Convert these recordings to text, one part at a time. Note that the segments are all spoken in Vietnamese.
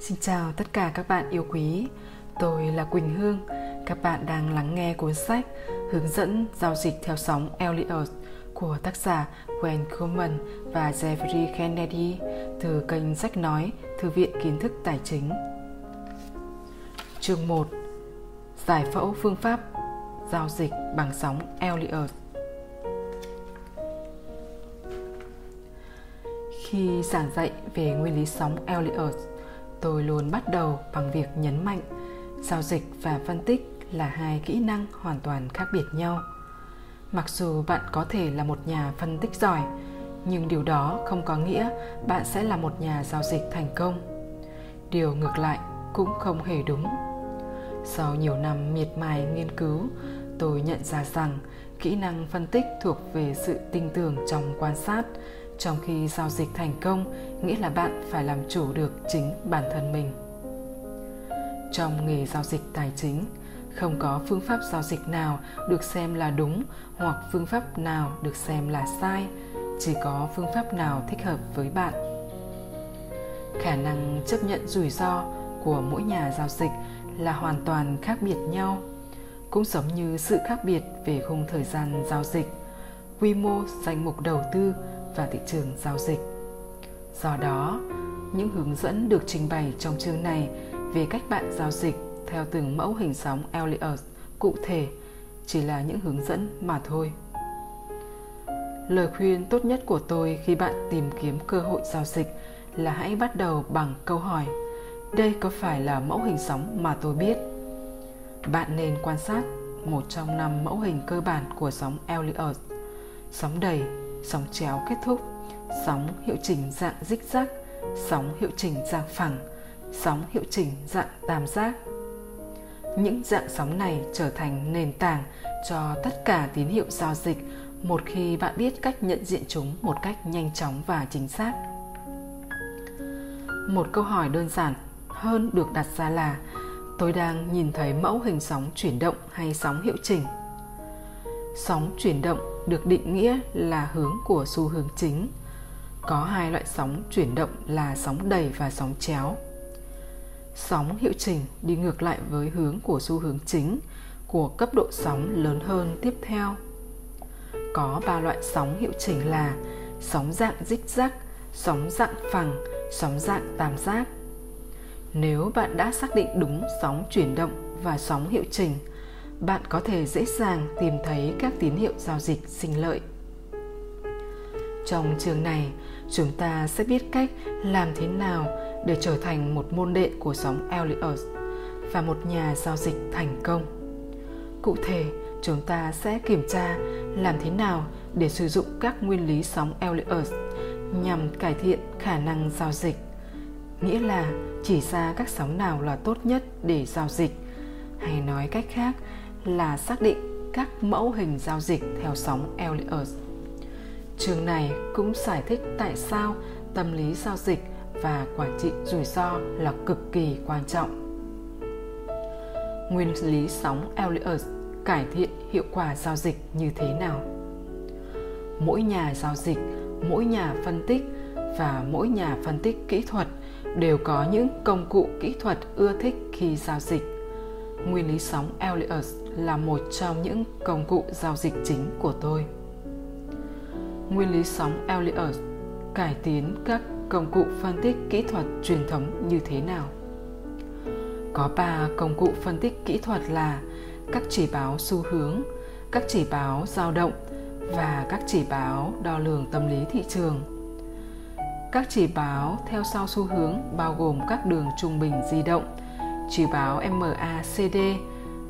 Xin chào tất cả các bạn yêu quý. Tôi là Quỳnh Hương. Các bạn đang lắng nghe cuốn sách Hướng dẫn giao dịch theo sóng Elliot của tác giả Gwen Coleman và Jeffrey Kennedy từ kênh sách nói Thư viện Kiến thức Tài chính. Chương 1 Giải phẫu phương pháp giao dịch bằng sóng Elliot Khi giảng dạy về nguyên lý sóng Elliot, tôi luôn bắt đầu bằng việc nhấn mạnh giao dịch và phân tích là hai kỹ năng hoàn toàn khác biệt nhau. Mặc dù bạn có thể là một nhà phân tích giỏi, nhưng điều đó không có nghĩa bạn sẽ là một nhà giao dịch thành công. Điều ngược lại cũng không hề đúng. Sau nhiều năm miệt mài nghiên cứu, tôi nhận ra rằng kỹ năng phân tích thuộc về sự tinh tường trong quan sát trong khi giao dịch thành công, nghĩa là bạn phải làm chủ được chính bản thân mình. Trong nghề giao dịch tài chính, không có phương pháp giao dịch nào được xem là đúng hoặc phương pháp nào được xem là sai, chỉ có phương pháp nào thích hợp với bạn. Khả năng chấp nhận rủi ro của mỗi nhà giao dịch là hoàn toàn khác biệt nhau, cũng giống như sự khác biệt về khung thời gian giao dịch. Quy mô danh mục đầu tư và thị trường giao dịch. Do đó, những hướng dẫn được trình bày trong chương này về cách bạn giao dịch theo từng mẫu hình sóng Elliott cụ thể chỉ là những hướng dẫn mà thôi. Lời khuyên tốt nhất của tôi khi bạn tìm kiếm cơ hội giao dịch là hãy bắt đầu bằng câu hỏi đây có phải là mẫu hình sóng mà tôi biết? Bạn nên quan sát một trong năm mẫu hình cơ bản của sóng Elliott. Sóng đầy, sóng chéo kết thúc, sóng hiệu chỉnh dạng dích rác, sóng hiệu chỉnh dạng phẳng, sóng hiệu chỉnh dạng tam giác. Những dạng sóng này trở thành nền tảng cho tất cả tín hiệu giao dịch một khi bạn biết cách nhận diện chúng một cách nhanh chóng và chính xác. Một câu hỏi đơn giản hơn được đặt ra là tôi đang nhìn thấy mẫu hình sóng chuyển động hay sóng hiệu chỉnh. Sóng chuyển động được định nghĩa là hướng của xu hướng chính. Có hai loại sóng chuyển động là sóng đầy và sóng chéo. Sóng hiệu chỉnh đi ngược lại với hướng của xu hướng chính của cấp độ sóng lớn hơn tiếp theo. Có ba loại sóng hiệu chỉnh là sóng dạng dích rắc, sóng dạng phẳng, sóng dạng tam giác. Nếu bạn đã xác định đúng sóng chuyển động và sóng hiệu chỉnh, bạn có thể dễ dàng tìm thấy các tín hiệu giao dịch sinh lợi. Trong trường này, chúng ta sẽ biết cách làm thế nào để trở thành một môn đệ của sóng Elliott và một nhà giao dịch thành công. Cụ thể, chúng ta sẽ kiểm tra làm thế nào để sử dụng các nguyên lý sóng Elliott nhằm cải thiện khả năng giao dịch, nghĩa là chỉ ra các sóng nào là tốt nhất để giao dịch, hay nói cách khác là xác định các mẫu hình giao dịch theo sóng Elliott. Trường này cũng giải thích tại sao tâm lý giao dịch và quản trị rủi ro là cực kỳ quan trọng. Nguyên lý sóng Elliott cải thiện hiệu quả giao dịch như thế nào? Mỗi nhà giao dịch, mỗi nhà phân tích và mỗi nhà phân tích kỹ thuật đều có những công cụ kỹ thuật ưa thích khi giao dịch. Nguyên lý sóng Elliott là một trong những công cụ giao dịch chính của tôi. Nguyên lý sóng Elliott cải tiến các công cụ phân tích kỹ thuật truyền thống như thế nào? Có 3 công cụ phân tích kỹ thuật là các chỉ báo xu hướng, các chỉ báo dao động và các chỉ báo đo lường tâm lý thị trường. Các chỉ báo theo sau xu hướng bao gồm các đường trung bình di động, chỉ báo MACD,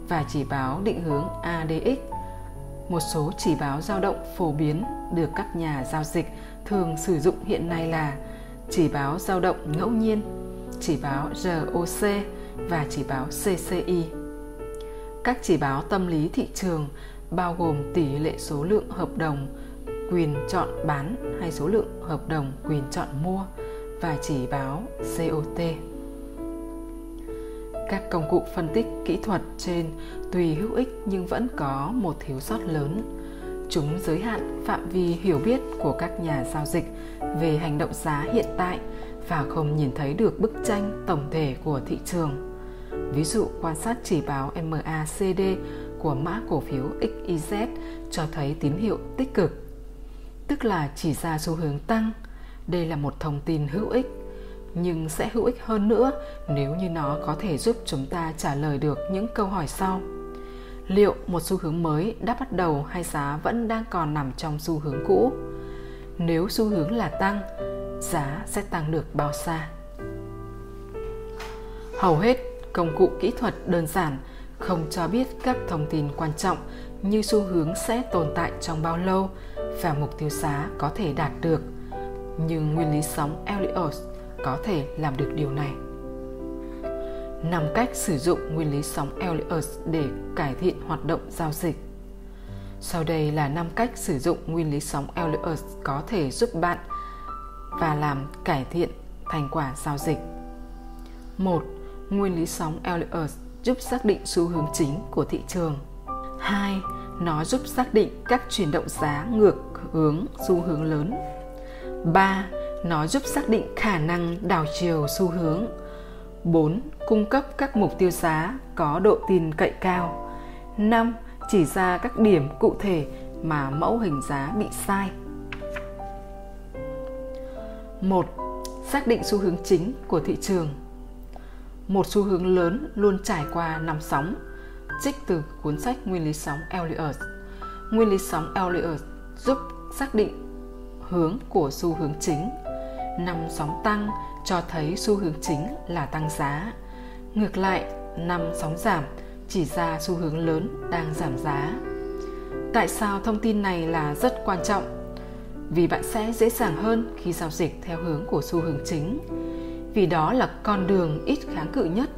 và chỉ báo định hướng ADX. Một số chỉ báo dao động phổ biến được các nhà giao dịch thường sử dụng hiện nay là chỉ báo dao động ngẫu nhiên, chỉ báo ROC và chỉ báo CCI. Các chỉ báo tâm lý thị trường bao gồm tỷ lệ số lượng hợp đồng quyền chọn bán hay số lượng hợp đồng quyền chọn mua và chỉ báo COT. Các công cụ phân tích kỹ thuật trên tuy hữu ích nhưng vẫn có một thiếu sót lớn. Chúng giới hạn phạm vi hiểu biết của các nhà giao dịch về hành động giá hiện tại và không nhìn thấy được bức tranh tổng thể của thị trường. Ví dụ quan sát chỉ báo MACD của mã cổ phiếu XYZ cho thấy tín hiệu tích cực, tức là chỉ ra xu hướng tăng. Đây là một thông tin hữu ích, nhưng sẽ hữu ích hơn nữa nếu như nó có thể giúp chúng ta trả lời được những câu hỏi sau. Liệu một xu hướng mới đã bắt đầu hay giá vẫn đang còn nằm trong xu hướng cũ? Nếu xu hướng là tăng, giá sẽ tăng được bao xa? Hầu hết công cụ kỹ thuật đơn giản không cho biết các thông tin quan trọng như xu hướng sẽ tồn tại trong bao lâu và mục tiêu giá có thể đạt được. Nhưng nguyên lý sóng Elliott có thể làm được điều này. 5 cách sử dụng nguyên lý sóng Elliott để cải thiện hoạt động giao dịch. Sau đây là 5 cách sử dụng nguyên lý sóng Elliott có thể giúp bạn và làm cải thiện thành quả giao dịch. 1. Nguyên lý sóng Elliott giúp xác định xu hướng chính của thị trường. 2. Nó giúp xác định các chuyển động giá ngược hướng xu hướng lớn. 3. Nó giúp xác định khả năng đảo chiều xu hướng. 4. Cung cấp các mục tiêu giá có độ tin cậy cao. 5. Chỉ ra các điểm cụ thể mà mẫu hình giá bị sai. 1. Xác định xu hướng chính của thị trường một xu hướng lớn luôn trải qua năm sóng, trích từ cuốn sách Nguyên lý sóng Elliott. Nguyên lý sóng Elliott giúp xác định hướng của xu hướng chính. Năm sóng tăng cho thấy xu hướng chính là tăng giá. Ngược lại, năm sóng giảm chỉ ra xu hướng lớn đang giảm giá. Tại sao thông tin này là rất quan trọng? Vì bạn sẽ dễ dàng hơn khi giao dịch theo hướng của xu hướng chính vì đó là con đường ít kháng cự nhất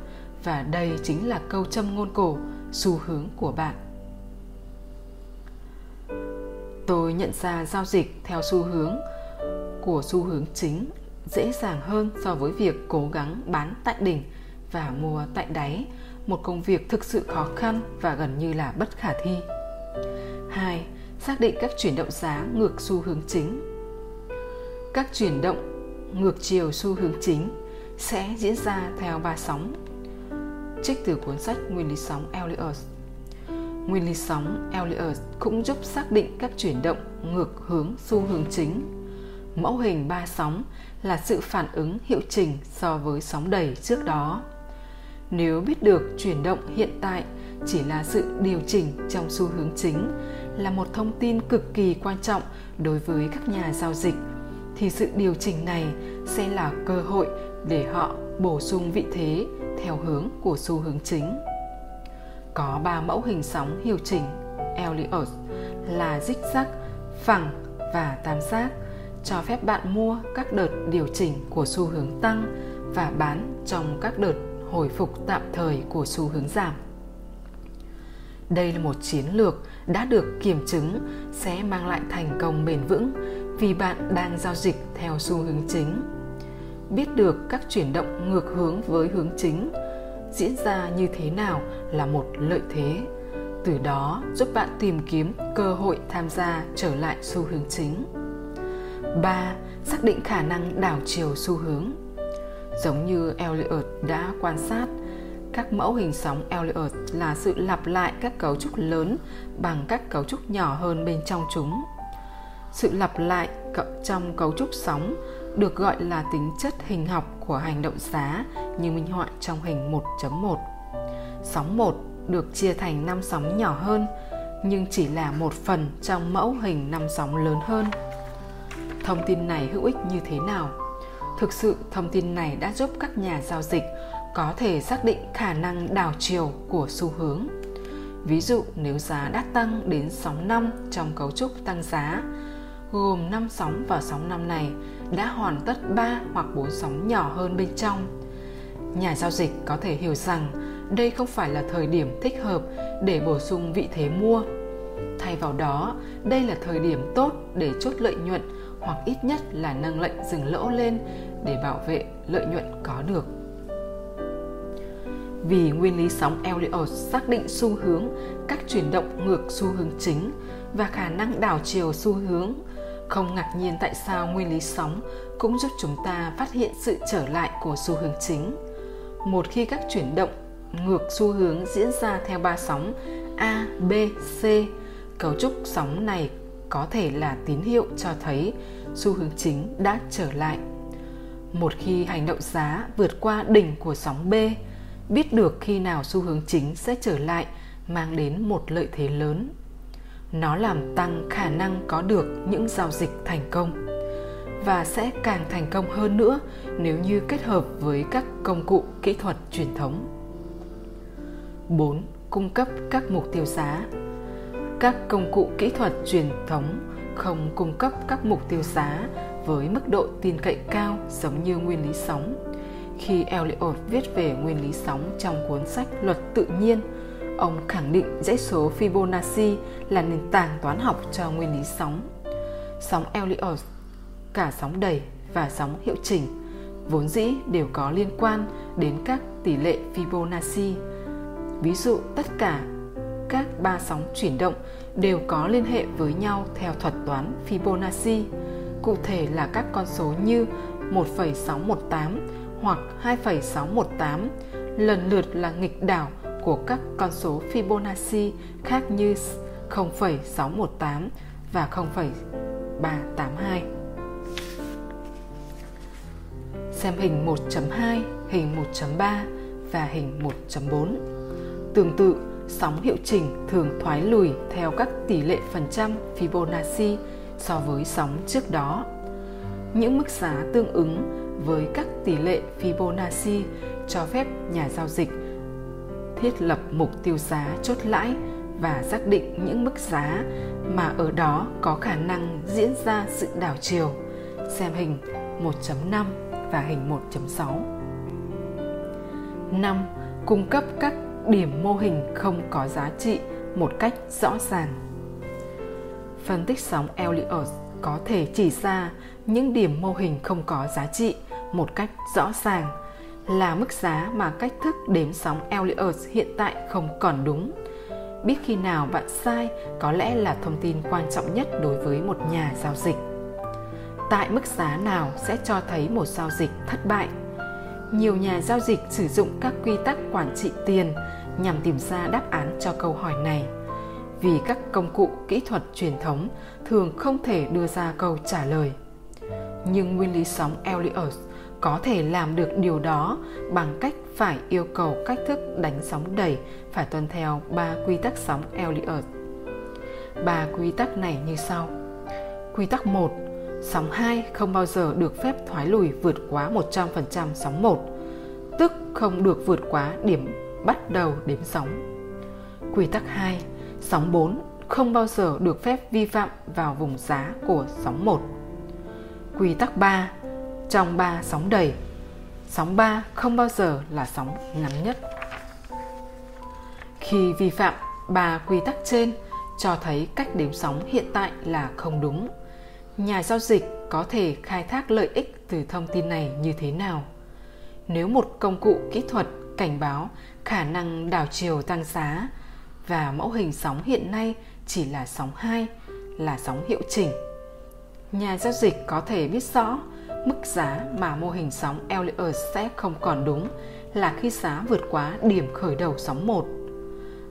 và đây chính là câu châm ngôn cổ xu hướng của bạn tôi nhận ra giao dịch theo xu hướng của xu hướng chính dễ dàng hơn so với việc cố gắng bán tại đỉnh và mua tại đáy, một công việc thực sự khó khăn và gần như là bất khả thi 2. Xác định các chuyển động giá ngược xu hướng chính. Các chuyển động ngược chiều xu hướng chính sẽ diễn ra theo ba sóng. Trích từ cuốn sách Nguyên lý sóng Elliott. Nguyên lý sóng Elliott cũng giúp xác định các chuyển động ngược hướng xu hướng chính. Mẫu hình ba sóng là sự phản ứng hiệu chỉnh so với sóng đầy trước đó. Nếu biết được chuyển động hiện tại chỉ là sự điều chỉnh trong xu hướng chính, là một thông tin cực kỳ quan trọng đối với các nhà giao dịch, thì sự điều chỉnh này sẽ là cơ hội để họ bổ sung vị thế theo hướng của xu hướng chính. Có ba mẫu hình sóng hiệu chỉnh, Elliott, là dích phẳng và tam giác cho phép bạn mua các đợt điều chỉnh của xu hướng tăng và bán trong các đợt hồi phục tạm thời của xu hướng giảm. Đây là một chiến lược đã được kiểm chứng sẽ mang lại thành công bền vững vì bạn đang giao dịch theo xu hướng chính biết được các chuyển động ngược hướng với hướng chính diễn ra như thế nào là một lợi thế, từ đó giúp bạn tìm kiếm cơ hội tham gia trở lại xu hướng chính 3. Xác định khả năng đảo chiều xu hướng Giống như Elliot đã quan sát, các mẫu hình sóng Elliot là sự lặp lại các cấu trúc lớn bằng các cấu trúc nhỏ hơn bên trong chúng. Sự lặp lại trong cấu trúc sóng được gọi là tính chất hình học của hành động giá như minh họa trong hình 1.1. Sóng 1 được chia thành 5 sóng nhỏ hơn nhưng chỉ là một phần trong mẫu hình 5 sóng lớn hơn. Thông tin này hữu ích như thế nào? Thực sự thông tin này đã giúp các nhà giao dịch có thể xác định khả năng đảo chiều của xu hướng. Ví dụ nếu giá đã tăng đến sóng 5 trong cấu trúc tăng giá, gồm 5 sóng và sóng 5 này đã hoàn tất 3 hoặc 4 sóng nhỏ hơn bên trong. Nhà giao dịch có thể hiểu rằng đây không phải là thời điểm thích hợp để bổ sung vị thế mua. Thay vào đó, đây là thời điểm tốt để chốt lợi nhuận hoặc ít nhất là nâng lệnh dừng lỗ lên để bảo vệ lợi nhuận có được. Vì nguyên lý sóng Elliot xác định xu hướng các chuyển động ngược xu hướng chính và khả năng đảo chiều xu hướng Không ngạc nhiên tại sao nguyên lý sóng cũng giúp chúng ta phát hiện sự trở lại của xu hướng chính. Một khi các chuyển động ngược xu hướng diễn ra theo ba sóng A, B, C, cấu trúc sóng này có thể là tín hiệu cho thấy xu hướng chính đã trở lại. Một khi hành động giá vượt qua đỉnh của sóng B, biết được khi nào xu hướng chính sẽ trở lại mang đến một lợi thế lớn. Nó làm tăng khả năng có được những giao dịch thành công và sẽ càng thành công hơn nữa nếu như kết hợp với các công cụ kỹ thuật truyền thống. 4. Cung cấp các mục tiêu giá. Các công cụ kỹ thuật truyền thống không cung cấp các mục tiêu giá với mức độ tin cậy cao giống như nguyên lý sóng. Khi Elliot viết về nguyên lý sóng trong cuốn sách Luật tự nhiên, ông khẳng định dãy số Fibonacci là nền tảng toán học cho nguyên lý sóng. Sóng Elliot, cả sóng đầy và sóng hiệu chỉnh, vốn dĩ đều có liên quan đến các tỷ lệ Fibonacci. Ví dụ tất cả các ba sóng chuyển động đều có liên hệ với nhau theo thuật toán Fibonacci. Cụ thể là các con số như 1,618 hoặc 2,618 lần lượt là nghịch đảo của các con số Fibonacci khác như 0,618 và 0,382. Xem hình 1.2, hình 1.3 và hình 1.4. Tương tự, sóng hiệu chỉnh thường thoái lùi theo các tỷ lệ phần trăm Fibonacci so với sóng trước đó. Những mức giá tương ứng với các tỷ lệ Fibonacci cho phép nhà giao dịch thiết lập mục tiêu giá chốt lãi và xác định những mức giá mà ở đó có khả năng diễn ra sự đảo chiều. Xem hình 1.5 và hình 1.6. 5. Cung cấp các điểm mô hình không có giá trị một cách rõ ràng. Phân tích sóng Elliott có thể chỉ ra những điểm mô hình không có giá trị một cách rõ ràng là mức giá mà cách thức đếm sóng Elliott hiện tại không còn đúng. Biết khi nào bạn sai có lẽ là thông tin quan trọng nhất đối với một nhà giao dịch. Tại mức giá nào sẽ cho thấy một giao dịch thất bại? Nhiều nhà giao dịch sử dụng các quy tắc quản trị tiền nhằm tìm ra đáp án cho câu hỏi này. Vì các công cụ kỹ thuật truyền thống thường không thể đưa ra câu trả lời. Nhưng nguyên lý sóng Elliot có thể làm được điều đó bằng cách phải yêu cầu cách thức đánh sóng đẩy phải tuân theo ba quy tắc sóng Elliot. Ba quy tắc này như sau. Quy tắc 1. Sóng 2 không bao giờ được phép thoái lùi vượt quá 100% sóng 1, tức không được vượt quá điểm bắt đầu đếm sóng. Quy tắc 2. Sóng 4 không bao giờ được phép vi phạm vào vùng giá của sóng 1. Quy tắc 3 trong ba sóng đầy. Sóng 3 không bao giờ là sóng ngắn nhất. Khi vi phạm, ba quy tắc trên cho thấy cách đếm sóng hiện tại là không đúng. Nhà giao dịch có thể khai thác lợi ích từ thông tin này như thế nào? Nếu một công cụ kỹ thuật cảnh báo khả năng đảo chiều tăng giá và mẫu hình sóng hiện nay chỉ là sóng 2, là sóng hiệu chỉnh. Nhà giao dịch có thể biết rõ mức giá mà mô hình sóng Elliott sẽ không còn đúng là khi giá vượt quá điểm khởi đầu sóng 1.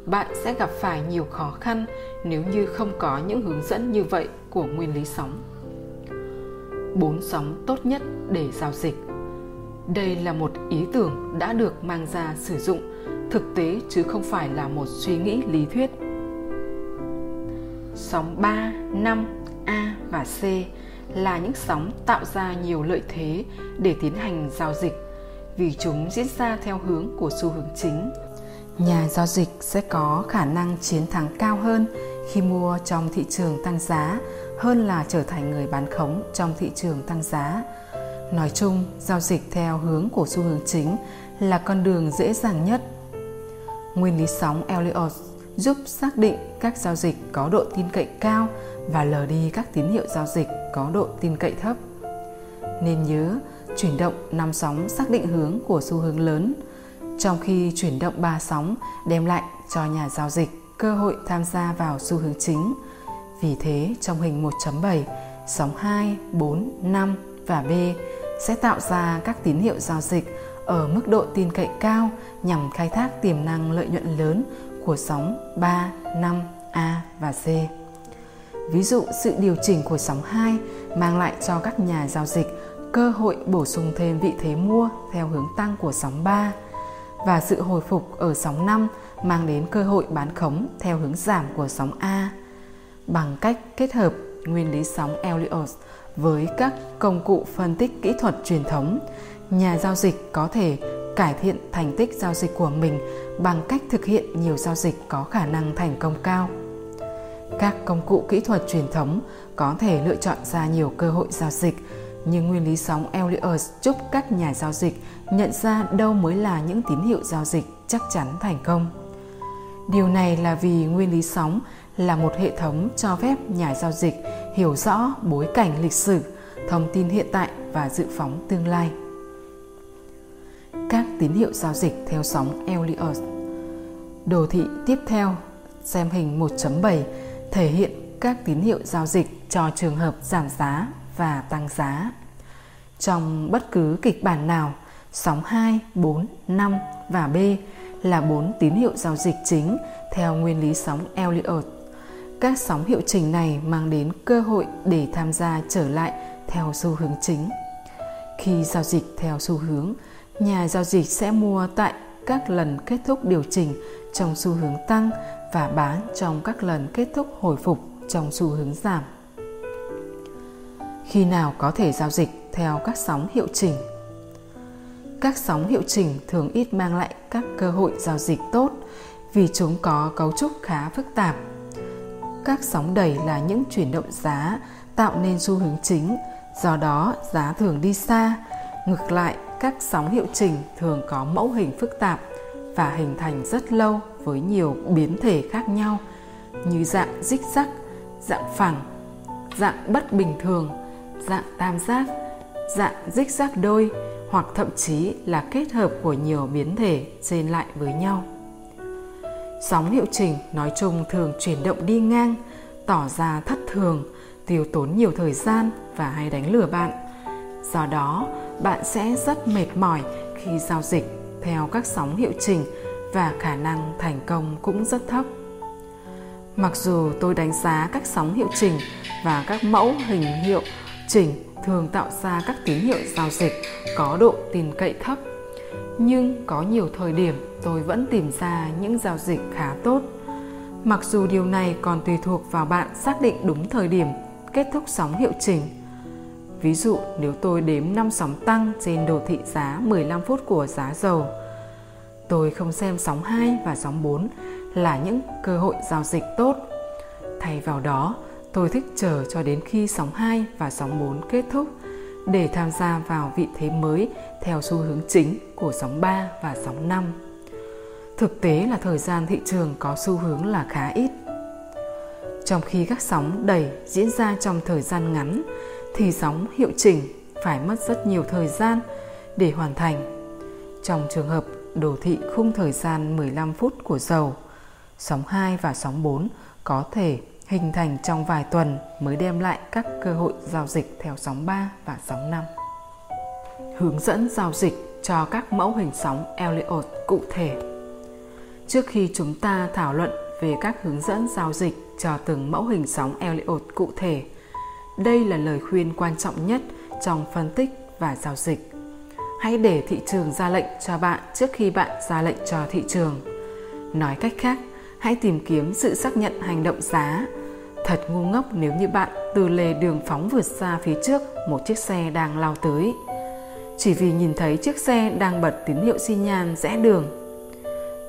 Bạn sẽ gặp phải nhiều khó khăn nếu như không có những hướng dẫn như vậy của nguyên lý sóng. 4 sóng tốt nhất để giao dịch. Đây là một ý tưởng đã được mang ra sử dụng thực tế chứ không phải là một suy nghĩ lý thuyết. Sóng 3, 5, A và C là những sóng tạo ra nhiều lợi thế để tiến hành giao dịch vì chúng diễn ra theo hướng của xu hướng chính. Nhà giao dịch sẽ có khả năng chiến thắng cao hơn khi mua trong thị trường tăng giá hơn là trở thành người bán khống trong thị trường tăng giá. Nói chung, giao dịch theo hướng của xu hướng chính là con đường dễ dàng nhất. Nguyên lý sóng Elliott giúp xác định các giao dịch có độ tin cậy cao và lờ đi các tín hiệu giao dịch có độ tin cậy thấp. Nên nhớ, chuyển động năm sóng xác định hướng của xu hướng lớn, trong khi chuyển động ba sóng đem lại cho nhà giao dịch cơ hội tham gia vào xu hướng chính. Vì thế, trong hình 1.7, sóng 2, 4, 5 và B sẽ tạo ra các tín hiệu giao dịch ở mức độ tin cậy cao nhằm khai thác tiềm năng lợi nhuận lớn của sóng 3, 5, A và C. Ví dụ sự điều chỉnh của sóng 2 mang lại cho các nhà giao dịch cơ hội bổ sung thêm vị thế mua theo hướng tăng của sóng 3 và sự hồi phục ở sóng 5 mang đến cơ hội bán khống theo hướng giảm của sóng A bằng cách kết hợp nguyên lý sóng Elliott với các công cụ phân tích kỹ thuật truyền thống, nhà giao dịch có thể cải thiện thành tích giao dịch của mình bằng cách thực hiện nhiều giao dịch có khả năng thành công cao. Các công cụ kỹ thuật truyền thống có thể lựa chọn ra nhiều cơ hội giao dịch, nhưng nguyên lý sóng Elliott giúp các nhà giao dịch nhận ra đâu mới là những tín hiệu giao dịch chắc chắn thành công. Điều này là vì nguyên lý sóng là một hệ thống cho phép nhà giao dịch hiểu rõ bối cảnh lịch sử, thông tin hiện tại và dự phóng tương lai. Các tín hiệu giao dịch theo sóng Elliott Đồ thị tiếp theo xem hình 1.7 thể hiện các tín hiệu giao dịch cho trường hợp giảm giá và tăng giá. Trong bất cứ kịch bản nào, sóng 2, 4, 5 và B là bốn tín hiệu giao dịch chính theo nguyên lý sóng Elliott. Các sóng hiệu chỉnh này mang đến cơ hội để tham gia trở lại theo xu hướng chính. Khi giao dịch theo xu hướng, nhà giao dịch sẽ mua tại các lần kết thúc điều chỉnh trong xu hướng tăng và bán trong các lần kết thúc hồi phục trong xu hướng giảm. Khi nào có thể giao dịch theo các sóng hiệu chỉnh? Các sóng hiệu chỉnh thường ít mang lại các cơ hội giao dịch tốt vì chúng có cấu trúc khá phức tạp. Các sóng đẩy là những chuyển động giá tạo nên xu hướng chính, do đó giá thường đi xa. Ngược lại, các sóng hiệu chỉnh thường có mẫu hình phức tạp và hình thành rất lâu với nhiều biến thể khác nhau như dạng dích rắc, dạng phẳng, dạng bất bình thường, dạng tam giác, dạng dích rắc đôi hoặc thậm chí là kết hợp của nhiều biến thể xen lại với nhau. Sóng hiệu chỉnh nói chung thường chuyển động đi ngang, tỏ ra thất thường, tiêu tốn nhiều thời gian và hay đánh lừa bạn. Do đó, bạn sẽ rất mệt mỏi khi giao dịch theo các sóng hiệu chỉnh và khả năng thành công cũng rất thấp. Mặc dù tôi đánh giá các sóng hiệu chỉnh và các mẫu hình hiệu chỉnh thường tạo ra các tín hiệu giao dịch có độ tin cậy thấp, nhưng có nhiều thời điểm tôi vẫn tìm ra những giao dịch khá tốt. Mặc dù điều này còn tùy thuộc vào bạn xác định đúng thời điểm kết thúc sóng hiệu chỉnh. Ví dụ nếu tôi đếm 5 sóng tăng trên đồ thị giá 15 phút của giá dầu, tôi không xem sóng 2 và sóng 4 là những cơ hội giao dịch tốt. Thay vào đó, tôi thích chờ cho đến khi sóng 2 và sóng 4 kết thúc để tham gia vào vị thế mới theo xu hướng chính của sóng 3 và sóng 5. Thực tế là thời gian thị trường có xu hướng là khá ít. Trong khi các sóng đầy diễn ra trong thời gian ngắn thì sóng hiệu chỉnh phải mất rất nhiều thời gian để hoàn thành. Trong trường hợp đồ thị khung thời gian 15 phút của dầu, sóng 2 và sóng 4 có thể hình thành trong vài tuần mới đem lại các cơ hội giao dịch theo sóng 3 và sóng 5. Hướng dẫn giao dịch cho các mẫu hình sóng Elliott cụ thể. Trước khi chúng ta thảo luận về các hướng dẫn giao dịch cho từng mẫu hình sóng Elliott cụ thể, đây là lời khuyên quan trọng nhất trong phân tích và giao dịch. Hãy để thị trường ra lệnh cho bạn trước khi bạn ra lệnh cho thị trường. Nói cách khác, hãy tìm kiếm sự xác nhận hành động giá. Thật ngu ngốc nếu như bạn từ lề đường phóng vượt xa phía trước một chiếc xe đang lao tới. Chỉ vì nhìn thấy chiếc xe đang bật tín hiệu xi nhan rẽ đường.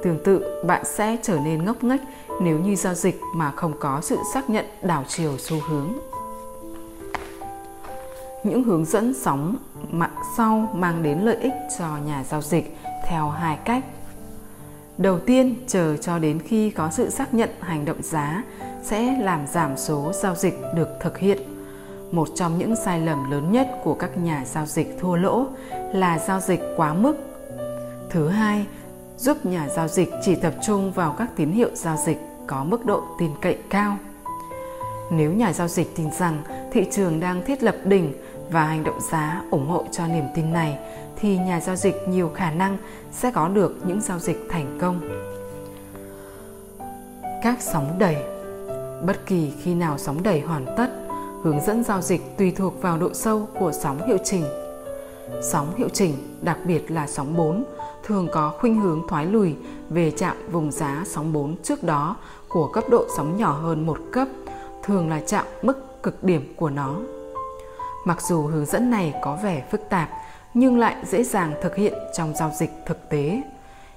Tương tự, bạn sẽ trở nên ngốc nghếch nếu như giao dịch mà không có sự xác nhận đảo chiều xu hướng. Những hướng dẫn sóng mạng sau mang đến lợi ích cho nhà giao dịch theo hai cách đầu tiên chờ cho đến khi có sự xác nhận hành động giá sẽ làm giảm số giao dịch được thực hiện một trong những sai lầm lớn nhất của các nhà giao dịch thua lỗ là giao dịch quá mức. Thứ hai giúp nhà giao dịch chỉ tập trung vào các tín hiệu giao dịch có mức độ tin cậy cao. Nếu nhà giao dịch tin rằng thị trường đang thiết lập đỉnh và hành động giá ủng hộ cho niềm tin này thì nhà giao dịch nhiều khả năng sẽ có được những giao dịch thành công. Các sóng đẩy. Bất kỳ khi nào sóng đẩy hoàn tất, hướng dẫn giao dịch tùy thuộc vào độ sâu của sóng hiệu chỉnh. Sóng hiệu chỉnh, đặc biệt là sóng 4, thường có khuynh hướng thoái lùi về chạm vùng giá sóng 4 trước đó của cấp độ sóng nhỏ hơn một cấp, thường là chạm mức cực điểm của nó. Mặc dù hướng dẫn này có vẻ phức tạp nhưng lại dễ dàng thực hiện trong giao dịch thực tế.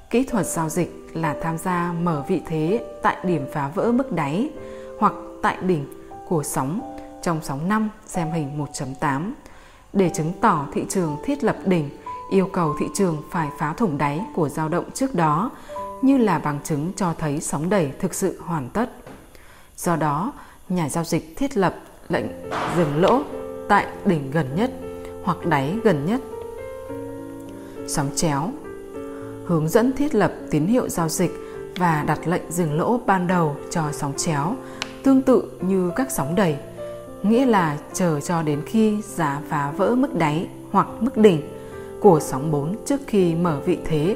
Kỹ thuật giao dịch là tham gia mở vị thế tại điểm phá vỡ mức đáy hoặc tại đỉnh của sóng trong sóng 5 xem hình 1.8. Để chứng tỏ thị trường thiết lập đỉnh, yêu cầu thị trường phải phá thủng đáy của dao động trước đó như là bằng chứng cho thấy sóng đẩy thực sự hoàn tất. Do đó, nhà giao dịch thiết lập lệnh dừng lỗ tại đỉnh gần nhất hoặc đáy gần nhất. Sóng chéo Hướng dẫn thiết lập tín hiệu giao dịch và đặt lệnh dừng lỗ ban đầu cho sóng chéo tương tự như các sóng đẩy, nghĩa là chờ cho đến khi giá phá vỡ mức đáy hoặc mức đỉnh của sóng 4 trước khi mở vị thế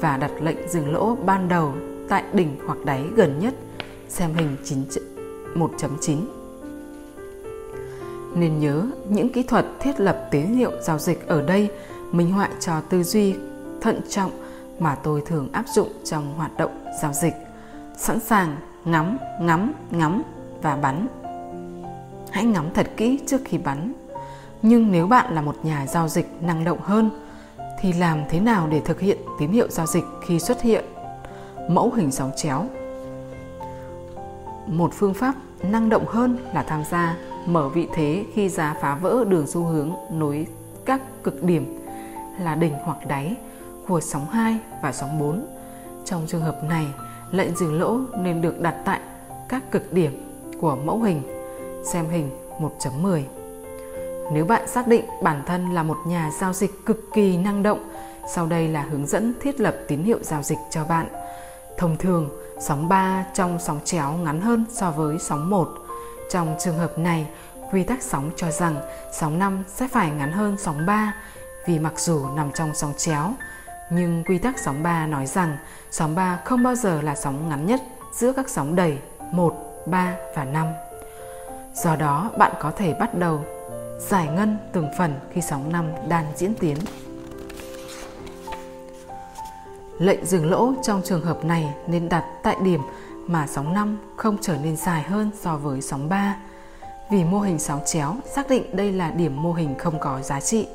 và đặt lệnh dừng lỗ ban đầu tại đỉnh hoặc đáy gần nhất, xem hình 9 1.9. Nên nhớ những kỹ thuật thiết lập tín hiệu giao dịch ở đây minh họa cho tư duy thận trọng mà tôi thường áp dụng trong hoạt động giao dịch. Sẵn sàng ngắm, ngắm, ngắm và bắn. Hãy ngắm thật kỹ trước khi bắn. Nhưng nếu bạn là một nhà giao dịch năng động hơn thì làm thế nào để thực hiện tín hiệu giao dịch khi xuất hiện mẫu hình sóng chéo? Một phương pháp năng động hơn là tham gia mở vị thế khi giá phá vỡ đường xu hướng nối các cực điểm là đỉnh hoặc đáy của sóng 2 và sóng 4. Trong trường hợp này, lệnh dừng lỗ nên được đặt tại các cực điểm của mẫu hình. Xem hình 1.10. Nếu bạn xác định bản thân là một nhà giao dịch cực kỳ năng động, sau đây là hướng dẫn thiết lập tín hiệu giao dịch cho bạn. Thông thường, sóng 3 trong sóng chéo ngắn hơn so với sóng 1. Trong trường hợp này, quy tắc sóng cho rằng sóng 5 sẽ phải ngắn hơn sóng 3 vì mặc dù nằm trong sóng chéo, nhưng quy tắc sóng 3 nói rằng sóng 3 không bao giờ là sóng ngắn nhất giữa các sóng đầy 1, 3 và 5. Do đó, bạn có thể bắt đầu giải ngân từng phần khi sóng năm đang diễn tiến. Lệnh dừng lỗ trong trường hợp này nên đặt tại điểm mà sóng 5 không trở nên dài hơn so với sóng 3 vì mô hình sóng chéo xác định đây là điểm mô hình không có giá trị.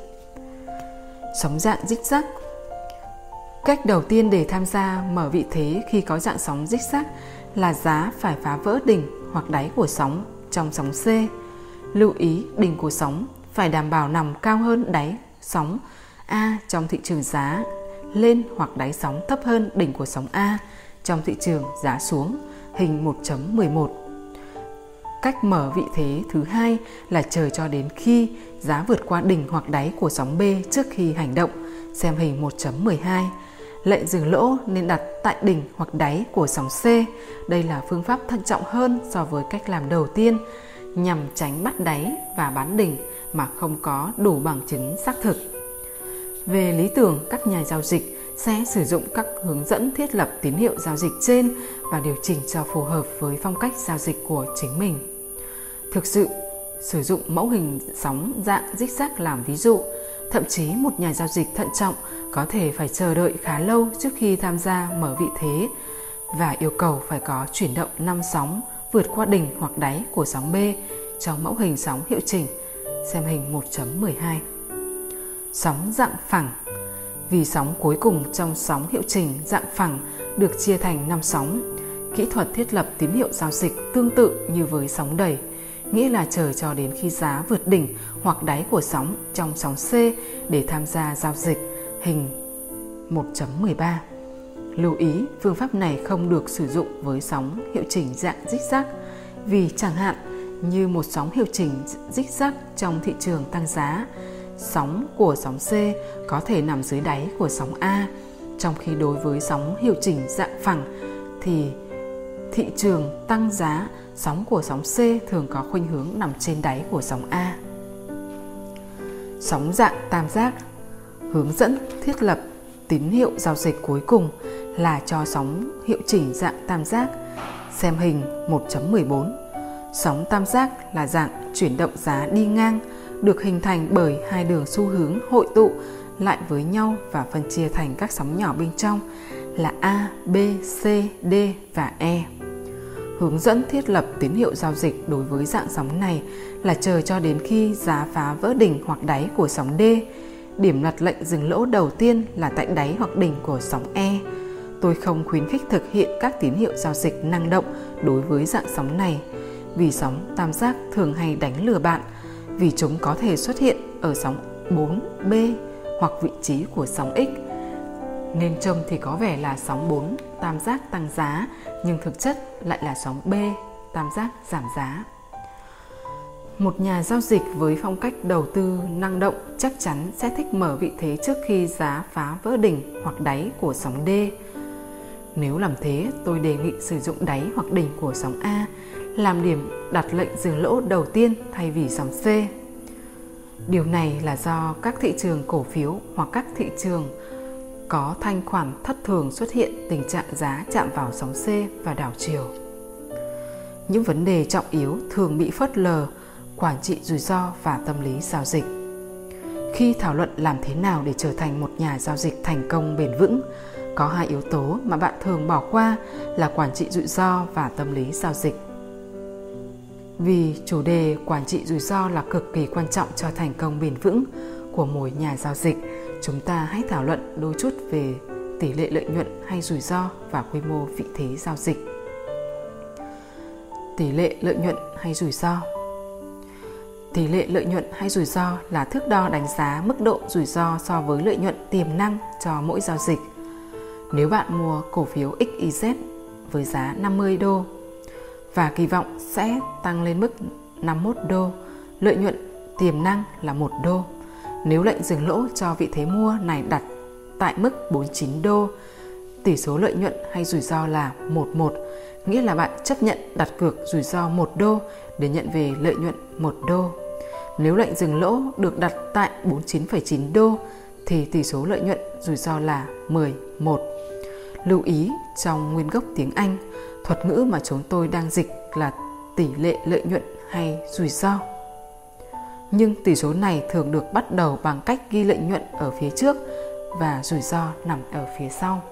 Sóng dạng dích rắc Cách đầu tiên để tham gia mở vị thế khi có dạng sóng dích rắc là giá phải phá vỡ đỉnh hoặc đáy của sóng trong sóng C. Lưu ý đỉnh của sóng phải đảm bảo nằm cao hơn đáy sóng A trong thị trường giá lên hoặc đáy sóng thấp hơn đỉnh của sóng A trong thị trường giá xuống hình 1.11. Cách mở vị thế thứ hai là chờ cho đến khi giá vượt qua đỉnh hoặc đáy của sóng B trước khi hành động, xem hình 1.12. Lệnh dừng lỗ nên đặt tại đỉnh hoặc đáy của sóng C. Đây là phương pháp thận trọng hơn so với cách làm đầu tiên nhằm tránh bắt đáy và bán đỉnh mà không có đủ bằng chứng xác thực. Về lý tưởng, các nhà giao dịch sẽ sử dụng các hướng dẫn thiết lập tín hiệu giao dịch trên và điều chỉnh cho phù hợp với phong cách giao dịch của chính mình. Thực sự, sử dụng mẫu hình sóng dạng zigzag làm ví dụ, thậm chí một nhà giao dịch thận trọng có thể phải chờ đợi khá lâu trước khi tham gia mở vị thế và yêu cầu phải có chuyển động năm sóng vượt qua đỉnh hoặc đáy của sóng B trong mẫu hình sóng hiệu chỉnh xem hình 1.12. Sóng dạng phẳng Vì sóng cuối cùng trong sóng hiệu chỉnh dạng phẳng được chia thành 5 sóng, kỹ thuật thiết lập tín hiệu giao dịch tương tự như với sóng đẩy, nghĩa là chờ cho đến khi giá vượt đỉnh hoặc đáy của sóng trong sóng C để tham gia giao dịch hình 1.13. Lưu ý, phương pháp này không được sử dụng với sóng hiệu chỉnh dạng dích rác vì chẳng hạn như một sóng hiệu chỉnh dích rác trong thị trường tăng giá, sóng của sóng C có thể nằm dưới đáy của sóng A, trong khi đối với sóng hiệu chỉnh dạng phẳng thì thị trường tăng giá sóng của sóng C thường có khuynh hướng nằm trên đáy của sóng A. Sóng dạng tam giác hướng dẫn thiết lập tín hiệu giao dịch cuối cùng là cho sóng hiệu chỉnh dạng tam giác xem hình 1.14. Sóng tam giác là dạng chuyển động giá đi ngang được hình thành bởi hai đường xu hướng hội tụ lại với nhau và phân chia thành các sóng nhỏ bên trong là A, B, C, D và E. Hướng dẫn thiết lập tín hiệu giao dịch đối với dạng sóng này là chờ cho đến khi giá phá vỡ đỉnh hoặc đáy của sóng D. Điểm đặt lệnh dừng lỗ đầu tiên là tại đáy hoặc đỉnh của sóng E. Tôi không khuyến khích thực hiện các tín hiệu giao dịch năng động đối với dạng sóng này, vì sóng tam giác thường hay đánh lừa bạn, vì chúng có thể xuất hiện ở sóng 4B hoặc vị trí của sóng X. Nên trông thì có vẻ là sóng 4 tam giác tăng giá, nhưng thực chất lại là sóng B tam giác giảm giá. Một nhà giao dịch với phong cách đầu tư năng động chắc chắn sẽ thích mở vị thế trước khi giá phá vỡ đỉnh hoặc đáy của sóng D. Nếu làm thế, tôi đề nghị sử dụng đáy hoặc đỉnh của sóng A làm điểm đặt lệnh dừng lỗ đầu tiên thay vì sóng C. Điều này là do các thị trường cổ phiếu hoặc các thị trường có thanh khoản thất thường xuất hiện tình trạng giá chạm vào sóng C và đảo chiều. Những vấn đề trọng yếu thường bị phớt lờ, quản trị rủi ro và tâm lý giao dịch. Khi thảo luận làm thế nào để trở thành một nhà giao dịch thành công bền vững, có hai yếu tố mà bạn thường bỏ qua là quản trị rủi ro và tâm lý giao dịch. Vì chủ đề quản trị rủi ro là cực kỳ quan trọng cho thành công bền vững của mỗi nhà giao dịch, chúng ta hãy thảo luận đôi chút về tỷ lệ lợi nhuận hay rủi ro và quy mô vị thế giao dịch. Tỷ lệ lợi nhuận hay rủi ro Tỷ lệ lợi nhuận hay rủi ro là thước đo đánh giá mức độ rủi ro so với lợi nhuận tiềm năng cho mỗi giao dịch. Nếu bạn mua cổ phiếu XYZ với giá 50 đô và kỳ vọng sẽ tăng lên mức 51 đô, lợi nhuận tiềm năng là 1 đô. Nếu lệnh dừng lỗ cho vị thế mua này đặt tại mức 49 đô, tỷ số lợi nhuận hay rủi ro là 11, nghĩa là bạn chấp nhận đặt cược rủi ro 1 đô để nhận về lợi nhuận 1 đô. Nếu lệnh dừng lỗ được đặt tại 49,9 đô thì tỷ số lợi nhuận rủi ro là 11. Lưu ý trong nguyên gốc tiếng Anh, thuật ngữ mà chúng tôi đang dịch là tỷ lệ lợi nhuận hay rủi ro. Nhưng tỷ số này thường được bắt đầu bằng cách ghi lợi nhuận ở phía trước và rủi ro nằm ở phía sau.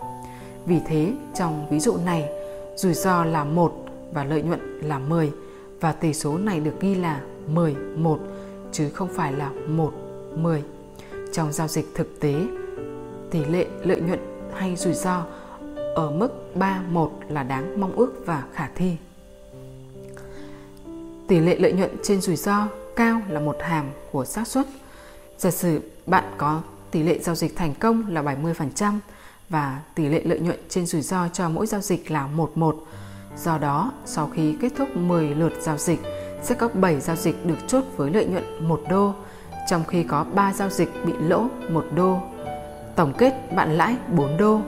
Vì thế, trong ví dụ này, rủi ro là 1 và lợi nhuận là 10 và tỷ số này được ghi là 11 chứ không phải là 1 10. Trong giao dịch thực tế, tỷ lệ lợi nhuận hay rủi ro ở mức 3-1 là đáng mong ước và khả thi. Tỷ lệ lợi nhuận trên rủi ro cao là một hàm của xác suất. Giả sử bạn có tỷ lệ giao dịch thành công là 70% và tỷ lệ lợi nhuận trên rủi ro cho mỗi giao dịch là 11. Do đó, sau khi kết thúc 10 lượt giao dịch, sẽ có 7 giao dịch được chốt với lợi nhuận 1 đô, trong khi có 3 giao dịch bị lỗ 1 đô. Tổng kết bạn lãi 4 đô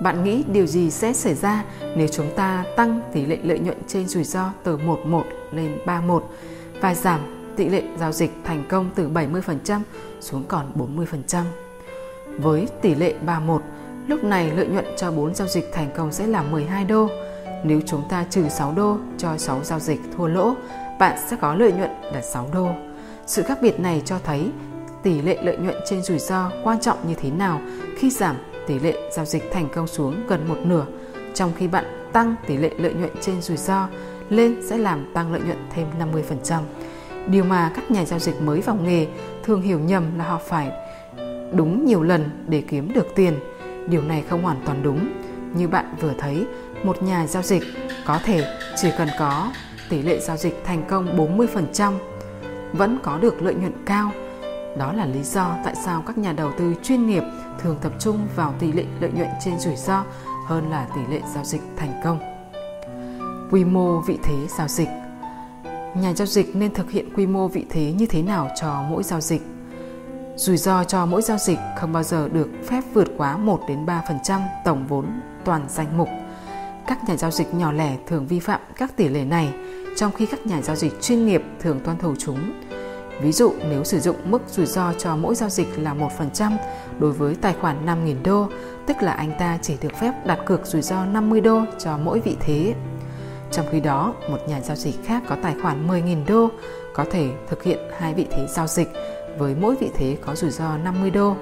bạn nghĩ điều gì sẽ xảy ra nếu chúng ta tăng tỷ lệ lợi nhuận trên rủi ro từ 11 lên 31 và giảm tỷ lệ giao dịch thành công từ 70% xuống còn 40%. Với tỷ lệ 31, lúc này lợi nhuận cho 4 giao dịch thành công sẽ là 12 đô. Nếu chúng ta trừ 6 đô cho 6 giao dịch thua lỗ, bạn sẽ có lợi nhuận là 6 đô. Sự khác biệt này cho thấy tỷ lệ lợi nhuận trên rủi ro quan trọng như thế nào khi giảm tỷ lệ giao dịch thành công xuống gần một nửa, trong khi bạn tăng tỷ lệ lợi nhuận trên rủi ro lên sẽ làm tăng lợi nhuận thêm 50%. Điều mà các nhà giao dịch mới vào nghề thường hiểu nhầm là họ phải đúng nhiều lần để kiếm được tiền. Điều này không hoàn toàn đúng. Như bạn vừa thấy, một nhà giao dịch có thể chỉ cần có tỷ lệ giao dịch thành công 40% vẫn có được lợi nhuận cao. Đó là lý do tại sao các nhà đầu tư chuyên nghiệp thường tập trung vào tỷ lệ lợi nhuận trên rủi ro hơn là tỷ lệ giao dịch thành công. Quy mô vị thế giao dịch Nhà giao dịch nên thực hiện quy mô vị thế như thế nào cho mỗi giao dịch? Rủi ro cho mỗi giao dịch không bao giờ được phép vượt quá 1 đến 3% tổng vốn toàn danh mục. các nhà giao dịch nhỏ lẻ thường vi phạm các tỷ lệ này, trong khi các nhà giao dịch chuyên nghiệp thường tuân thủ chúng. Ví dụ nếu sử dụng mức rủi ro cho mỗi giao dịch là 1% đối với tài khoản 5.000 đô, tức là anh ta chỉ được phép đặt cược rủi ro 50 đô cho mỗi vị thế. Trong khi đó, một nhà giao dịch khác có tài khoản 10.000 đô có thể thực hiện hai vị thế giao dịch với mỗi vị thế có rủi ro 50 đô.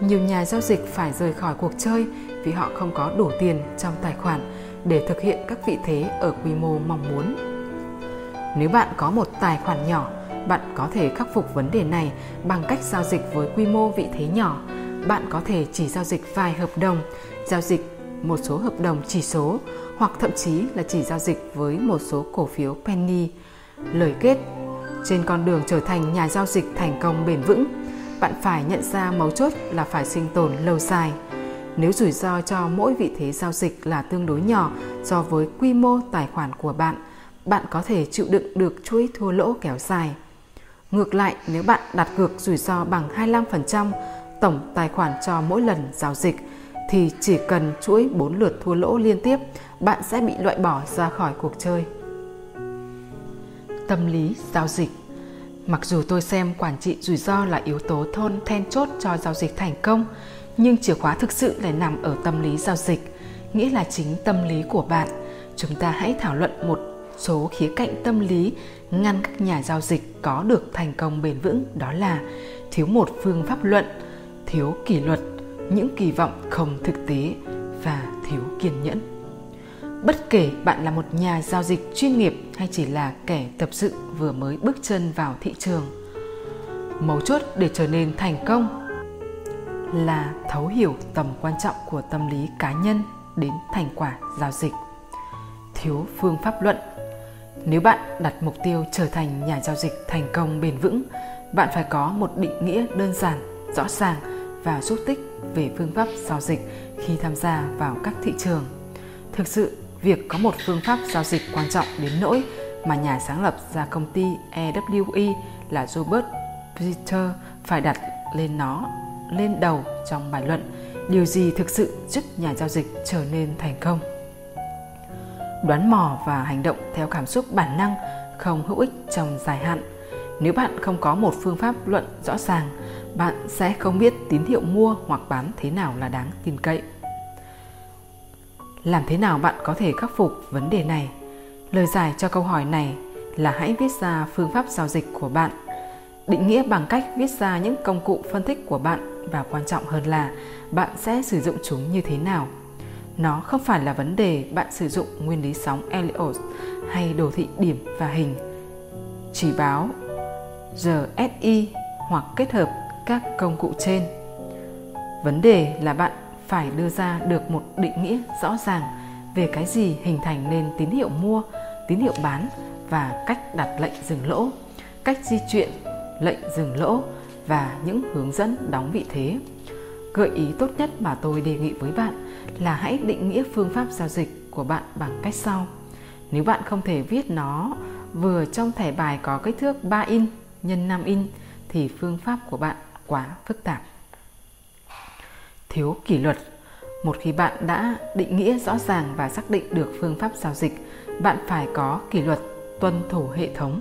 Nhiều nhà giao dịch phải rời khỏi cuộc chơi vì họ không có đủ tiền trong tài khoản để thực hiện các vị thế ở quy mô mong muốn. Nếu bạn có một tài khoản nhỏ, bạn có thể khắc phục vấn đề này bằng cách giao dịch với quy mô vị thế nhỏ. Bạn có thể chỉ giao dịch vài hợp đồng, giao dịch một số hợp đồng chỉ số hoặc thậm chí là chỉ giao dịch với một số cổ phiếu penny. Lời kết trên con đường trở thành nhà giao dịch thành công bền vững, bạn phải nhận ra mấu chốt là phải sinh tồn lâu dài. Nếu rủi ro cho mỗi vị thế giao dịch là tương đối nhỏ so với quy mô tài khoản của bạn, bạn có thể chịu đựng được chuỗi thua lỗ kéo dài. Ngược lại, nếu bạn đặt cược rủi ro bằng 25% tổng tài khoản cho mỗi lần giao dịch, thì chỉ cần chuỗi 4 lượt thua lỗ liên tiếp, bạn sẽ bị loại bỏ ra khỏi cuộc chơi. Tâm lý giao dịch Mặc dù tôi xem quản trị rủi ro là yếu tố thôn then chốt cho giao dịch thành công, nhưng chìa khóa thực sự lại nằm ở tâm lý giao dịch, nghĩa là chính tâm lý của bạn. Chúng ta hãy thảo luận một số khía cạnh tâm lý ngăn các nhà giao dịch có được thành công bền vững đó là thiếu một phương pháp luận, thiếu kỷ luật, những kỳ vọng không thực tế và thiếu kiên nhẫn. Bất kể bạn là một nhà giao dịch chuyên nghiệp hay chỉ là kẻ tập sự vừa mới bước chân vào thị trường, mấu chốt để trở nên thành công là thấu hiểu tầm quan trọng của tâm lý cá nhân đến thành quả giao dịch. Thiếu phương pháp luận nếu bạn đặt mục tiêu trở thành nhà giao dịch thành công bền vững, bạn phải có một định nghĩa đơn giản, rõ ràng và xúc tích về phương pháp giao dịch khi tham gia vào các thị trường. Thực sự, việc có một phương pháp giao dịch quan trọng đến nỗi mà nhà sáng lập ra công ty EWE là Robert Peter phải đặt lên nó lên đầu trong bài luận điều gì thực sự giúp nhà giao dịch trở nên thành công đoán mò và hành động theo cảm xúc bản năng không hữu ích trong dài hạn. Nếu bạn không có một phương pháp luận rõ ràng, bạn sẽ không biết tín hiệu mua hoặc bán thế nào là đáng tin cậy. Làm thế nào bạn có thể khắc phục vấn đề này? Lời giải cho câu hỏi này là hãy viết ra phương pháp giao dịch của bạn. Định nghĩa bằng cách viết ra những công cụ phân tích của bạn và quan trọng hơn là bạn sẽ sử dụng chúng như thế nào nó không phải là vấn đề bạn sử dụng nguyên lý sóng Elliot hay đồ thị điểm và hình. Chỉ báo RSI hoặc kết hợp các công cụ trên. Vấn đề là bạn phải đưa ra được một định nghĩa rõ ràng về cái gì hình thành nên tín hiệu mua, tín hiệu bán và cách đặt lệnh dừng lỗ, cách di chuyển lệnh dừng lỗ và những hướng dẫn đóng vị thế gợi ý tốt nhất mà tôi đề nghị với bạn là hãy định nghĩa phương pháp giao dịch của bạn bằng cách sau nếu bạn không thể viết nó vừa trong thẻ bài có kích thước 3 in nhân 5 in thì phương pháp của bạn quá phức tạp. Thiếu kỷ luật một khi bạn đã định nghĩa rõ ràng và xác định được phương pháp giao dịch, bạn phải có kỷ luật tuân thủ hệ thống.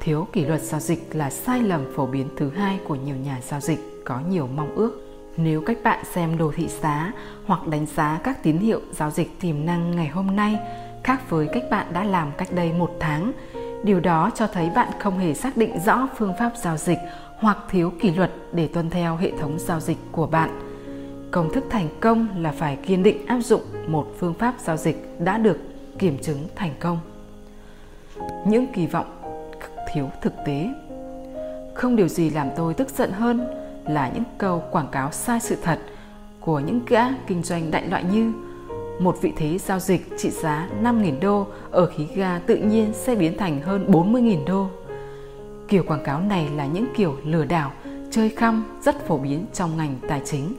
Thiếu kỷ luật giao dịch là sai lầm phổ biến thứ hai của nhiều nhà giao dịch có nhiều mong ước. Nếu cách bạn xem đồ thị giá hoặc đánh giá các tín hiệu giao dịch tiềm năng ngày hôm nay khác với cách bạn đã làm cách đây một tháng, điều đó cho thấy bạn không hề xác định rõ phương pháp giao dịch hoặc thiếu kỷ luật để tuân theo hệ thống giao dịch của bạn. Công thức thành công là phải kiên định áp dụng một phương pháp giao dịch đã được kiểm chứng thành công. Những kỳ vọng thiếu thực tế. Không điều gì làm tôi tức giận hơn là những câu quảng cáo sai sự thật của những gã kinh doanh đại loại như một vị thế giao dịch trị giá 5.000 đô ở khí ga tự nhiên sẽ biến thành hơn 40.000 đô. Kiểu quảng cáo này là những kiểu lừa đảo, chơi khăm rất phổ biến trong ngành tài chính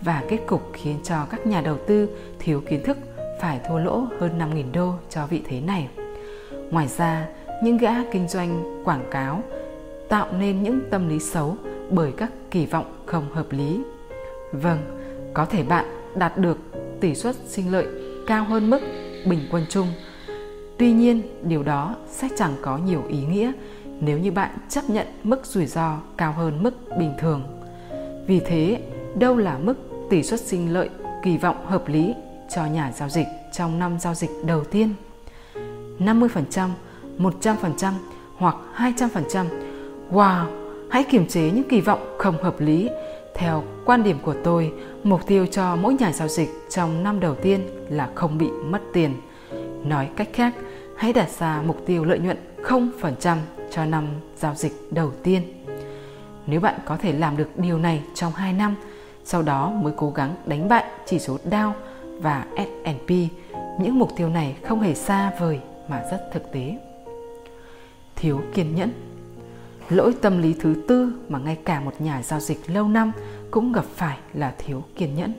và kết cục khiến cho các nhà đầu tư thiếu kiến thức phải thua lỗ hơn 5.000 đô cho vị thế này. Ngoài ra, những gã kinh doanh quảng cáo tạo nên những tâm lý xấu bởi các kỳ vọng không hợp lý. Vâng, có thể bạn đạt được tỷ suất sinh lợi cao hơn mức bình quân chung. Tuy nhiên, điều đó sẽ chẳng có nhiều ý nghĩa nếu như bạn chấp nhận mức rủi ro cao hơn mức bình thường. Vì thế, đâu là mức tỷ suất sinh lợi kỳ vọng hợp lý cho nhà giao dịch trong năm giao dịch đầu tiên? 50%, 100% hoặc 200%. Wow, hãy kiềm chế những kỳ vọng không hợp lý. Theo quan điểm của tôi, mục tiêu cho mỗi nhà giao dịch trong năm đầu tiên là không bị mất tiền. Nói cách khác, hãy đặt ra mục tiêu lợi nhuận 0% cho năm giao dịch đầu tiên. Nếu bạn có thể làm được điều này trong 2 năm, sau đó mới cố gắng đánh bại chỉ số Dow và S&P, những mục tiêu này không hề xa vời mà rất thực tế. Thiếu kiên nhẫn Lỗi tâm lý thứ tư mà ngay cả một nhà giao dịch lâu năm cũng gặp phải là thiếu kiên nhẫn.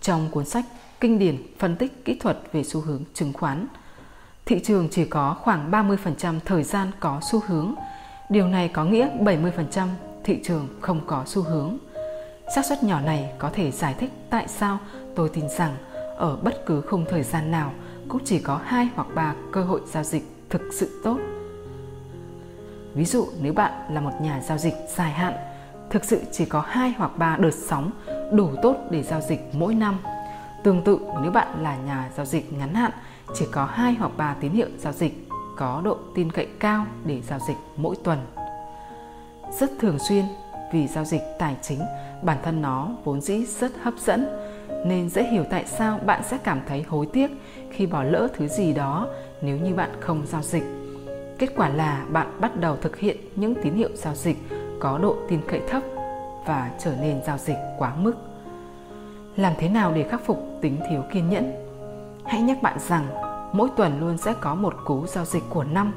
Trong cuốn sách kinh điển phân tích kỹ thuật về xu hướng chứng khoán, thị trường chỉ có khoảng 30% thời gian có xu hướng. Điều này có nghĩa 70% thị trường không có xu hướng. xác suất nhỏ này có thể giải thích tại sao tôi tin rằng ở bất cứ khung thời gian nào cũng chỉ có hai hoặc ba cơ hội giao dịch thực sự tốt. Ví dụ nếu bạn là một nhà giao dịch dài hạn, thực sự chỉ có hai hoặc ba đợt sóng đủ tốt để giao dịch mỗi năm. Tương tự nếu bạn là nhà giao dịch ngắn hạn, chỉ có hai hoặc ba tín hiệu giao dịch có độ tin cậy cao để giao dịch mỗi tuần. Rất thường xuyên vì giao dịch tài chính bản thân nó vốn dĩ rất hấp dẫn nên dễ hiểu tại sao bạn sẽ cảm thấy hối tiếc khi bỏ lỡ thứ gì đó nếu như bạn không giao dịch. Kết quả là bạn bắt đầu thực hiện những tín hiệu giao dịch có độ tin cậy thấp và trở nên giao dịch quá mức. Làm thế nào để khắc phục tính thiếu kiên nhẫn? Hãy nhắc bạn rằng mỗi tuần luôn sẽ có một cú giao dịch của năm.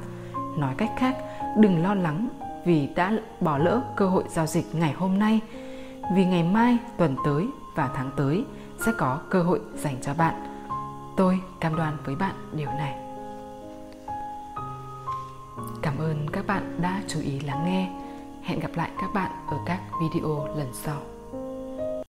Nói cách khác, đừng lo lắng vì đã bỏ lỡ cơ hội giao dịch ngày hôm nay vì ngày mai, tuần tới và tháng tới sẽ có cơ hội dành cho bạn. Tôi cam đoan với bạn điều này. Cảm ơn các bạn đã chú ý lắng nghe. Hẹn gặp lại các bạn ở các video lần sau.